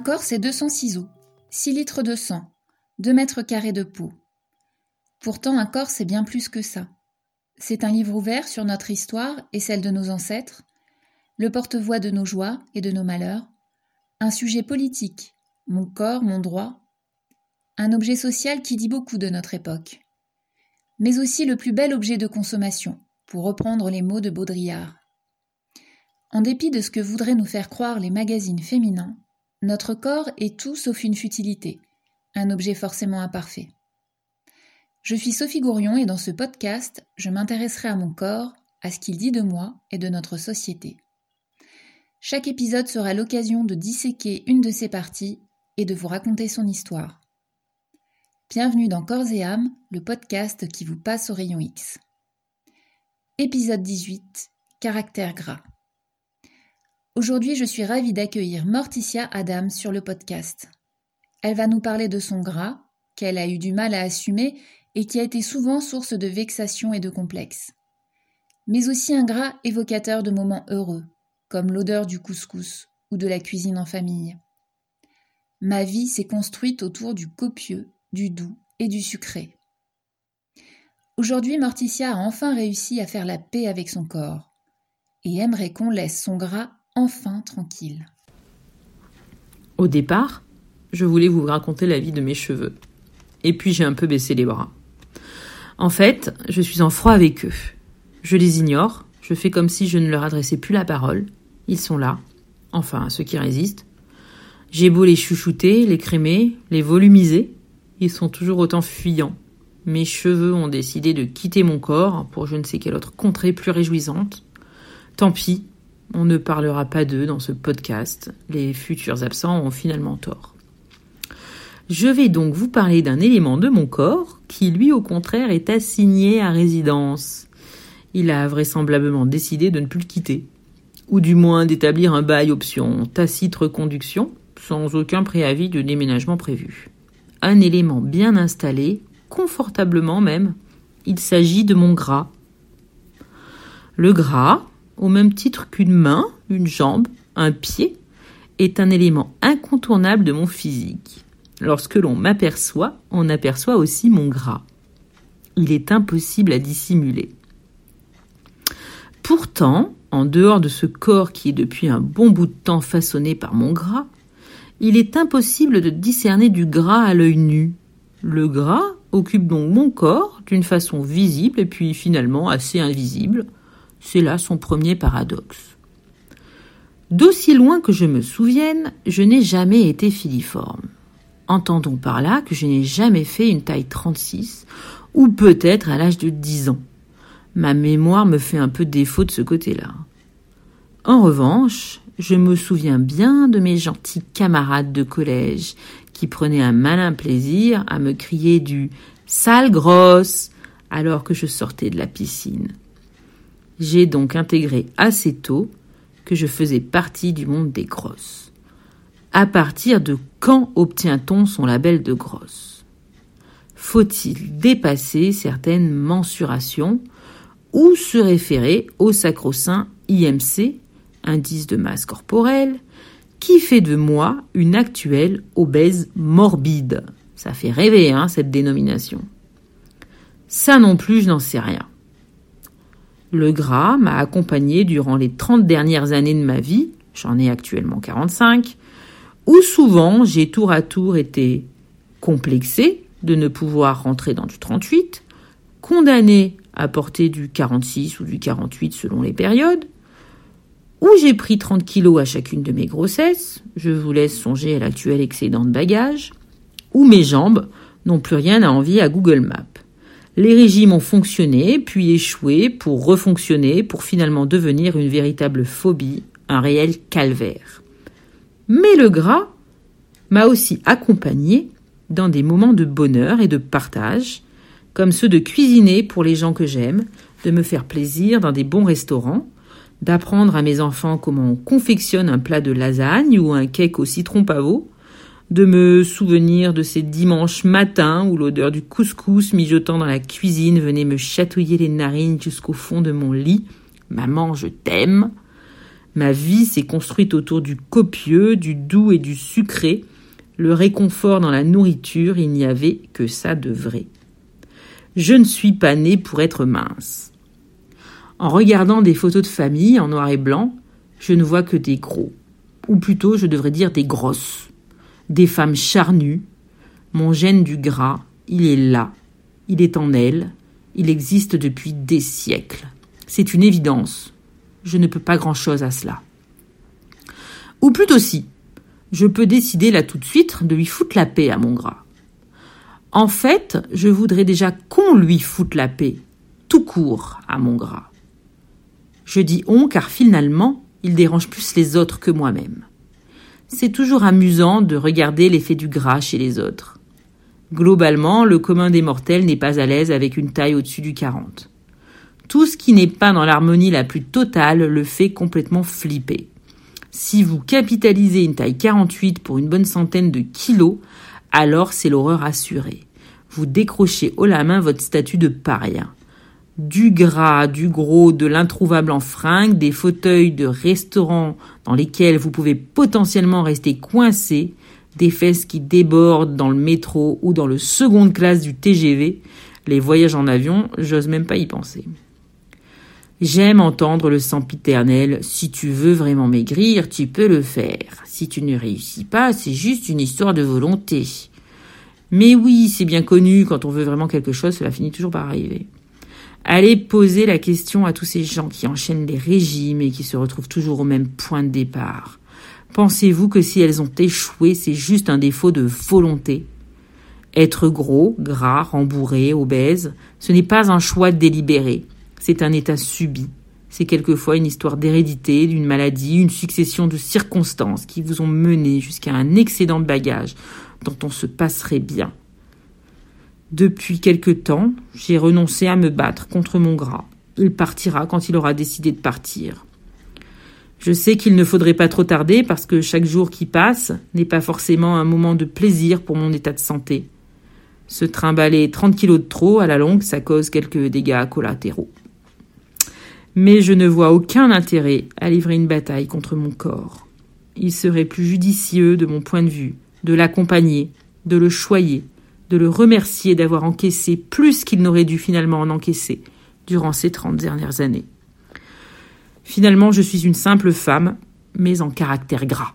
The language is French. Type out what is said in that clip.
corps, c'est 200 ciseaux, 6 litres de sang, 2 mètres carrés de peau. Pourtant, un corps, c'est bien plus que ça. C'est un livre ouvert sur notre histoire et celle de nos ancêtres, le porte-voix de nos joies et de nos malheurs, un sujet politique, mon corps, mon droit, un objet social qui dit beaucoup de notre époque, mais aussi le plus bel objet de consommation, pour reprendre les mots de Baudrillard. En dépit de ce que voudraient nous faire croire les magazines féminins, notre corps est tout sauf une futilité, un objet forcément imparfait. Je suis Sophie Gourion et dans ce podcast, je m'intéresserai à mon corps, à ce qu'il dit de moi et de notre société. Chaque épisode sera l'occasion de disséquer une de ses parties et de vous raconter son histoire. Bienvenue dans Corps et âme, le podcast qui vous passe au rayon X. Épisode 18 Caractère gras. Aujourd'hui, je suis ravie d'accueillir Morticia Adams sur le podcast. Elle va nous parler de son gras, qu'elle a eu du mal à assumer et qui a été souvent source de vexation et de complexe. Mais aussi un gras évocateur de moments heureux, comme l'odeur du couscous ou de la cuisine en famille. Ma vie s'est construite autour du copieux, du doux et du sucré. Aujourd'hui, Morticia a enfin réussi à faire la paix avec son corps et aimerait qu'on laisse son gras enfin tranquille. Au départ, je voulais vous raconter la vie de mes cheveux. Et puis j'ai un peu baissé les bras. En fait, je suis en froid avec eux. Je les ignore, je fais comme si je ne leur adressais plus la parole, ils sont là, enfin ceux qui résistent. J'ai beau les chouchouter, les crémer, les volumiser, ils sont toujours autant fuyants. Mes cheveux ont décidé de quitter mon corps pour je ne sais quelle autre contrée plus réjouissante. Tant pis, on ne parlera pas d'eux dans ce podcast. Les futurs absents ont finalement tort. Je vais donc vous parler d'un élément de mon corps qui, lui, au contraire, est assigné à résidence. Il a vraisemblablement décidé de ne plus le quitter ou du moins d'établir un bail option tacite reconduction, sans aucun préavis de déménagement prévu. Un élément bien installé, confortablement même, il s'agit de mon gras. Le gras, au même titre qu'une main, une jambe, un pied, est un élément incontournable de mon physique. Lorsque l'on m'aperçoit, on aperçoit aussi mon gras. Il est impossible à dissimuler. Pourtant, en dehors de ce corps qui est depuis un bon bout de temps façonné par mon gras, il est impossible de discerner du gras à l'œil nu. Le gras occupe donc mon corps d'une façon visible et puis finalement assez invisible. C'est là son premier paradoxe. D'aussi loin que je me souvienne, je n'ai jamais été filiforme. Entendons par là que je n'ai jamais fait une taille 36, ou peut-être à l'âge de 10 ans. Ma mémoire me fait un peu défaut de ce côté-là. En revanche, je me souviens bien de mes gentils camarades de collège qui prenaient un malin plaisir à me crier du sale grosse alors que je sortais de la piscine. J'ai donc intégré assez tôt que je faisais partie du monde des grosses. À partir de quand obtient-on son label de grosse Faut-il dépasser certaines mensurations ou se référer au sacro-saint IMC, indice de masse corporelle, qui fait de moi une actuelle obèse morbide? Ça fait rêver, hein, cette dénomination. Ça non plus, je n'en sais rien. Le gras m'a accompagné durant les 30 dernières années de ma vie, j'en ai actuellement 45, où souvent j'ai tour à tour été complexé de ne pouvoir rentrer dans du 38, condamné à porter du 46 ou du 48 selon les périodes, où j'ai pris 30 kilos à chacune de mes grossesses, je vous laisse songer à l'actuel excédent de bagages, où mes jambes n'ont plus rien à envier à Google Maps. Les régimes ont fonctionné, puis échoué pour refonctionner, pour finalement devenir une véritable phobie, un réel calvaire. Mais le gras m'a aussi accompagné dans des moments de bonheur et de partage, comme ceux de cuisiner pour les gens que j'aime, de me faire plaisir dans des bons restaurants, d'apprendre à mes enfants comment on confectionne un plat de lasagne ou un cake au citron pavot, de me souvenir de ces dimanches matins où l'odeur du couscous mijotant dans la cuisine venait me chatouiller les narines jusqu'au fond de mon lit. Maman, je t'aime. Ma vie s'est construite autour du copieux, du doux et du sucré. Le réconfort dans la nourriture, il n'y avait que ça de vrai. Je ne suis pas née pour être mince. En regardant des photos de famille en noir et blanc, je ne vois que des gros. Ou plutôt, je devrais dire des grosses. Des femmes charnues. Mon gène du gras, il est là. Il est en elle. Il existe depuis des siècles. C'est une évidence. Je ne peux pas grand-chose à cela. Ou plutôt si, je peux décider là tout de suite de lui foutre la paix à mon gras. En fait, je voudrais déjà qu'on lui foute la paix, tout court, à mon gras. Je dis on car finalement, il dérange plus les autres que moi-même. C'est toujours amusant de regarder l'effet du gras chez les autres. Globalement, le commun des mortels n'est pas à l'aise avec une taille au-dessus du 40. Tout ce qui n'est pas dans l'harmonie la plus totale le fait complètement flipper. Si vous capitalisez une taille 48 pour une bonne centaine de kilos, alors c'est l'horreur assurée. Vous décrochez haut la main votre statut de paria. Du gras, du gros, de l'introuvable en fringues, des fauteuils de restaurant dans lesquels vous pouvez potentiellement rester coincé, des fesses qui débordent dans le métro ou dans le seconde classe du TGV, les voyages en avion, j'ose même pas y penser. J'aime entendre le sempiternel Si tu veux vraiment maigrir, tu peux le faire. Si tu ne réussis pas, c'est juste une histoire de volonté. Mais oui, c'est bien connu, quand on veut vraiment quelque chose, cela finit toujours par arriver. Allez poser la question à tous ces gens qui enchaînent les régimes et qui se retrouvent toujours au même point de départ. Pensez-vous que si elles ont échoué, c'est juste un défaut de volonté? Être gros, gras, rembourré, obèse, ce n'est pas un choix délibéré. C'est un état subi. C'est quelquefois une histoire d'hérédité, d'une maladie, une succession de circonstances qui vous ont mené jusqu'à un excédent de bagages dont on se passerait bien. Depuis quelque temps, j'ai renoncé à me battre contre mon gras. Il partira quand il aura décidé de partir. Je sais qu'il ne faudrait pas trop tarder parce que chaque jour qui passe n'est pas forcément un moment de plaisir pour mon état de santé. Se trimballer 30 kilos de trop à la longue, ça cause quelques dégâts collatéraux mais je ne vois aucun intérêt à livrer une bataille contre mon corps. Il serait plus judicieux, de mon point de vue, de l'accompagner, de le choyer, de le remercier d'avoir encaissé plus qu'il n'aurait dû finalement en encaisser durant ces trente dernières années. Finalement, je suis une simple femme, mais en caractère gras.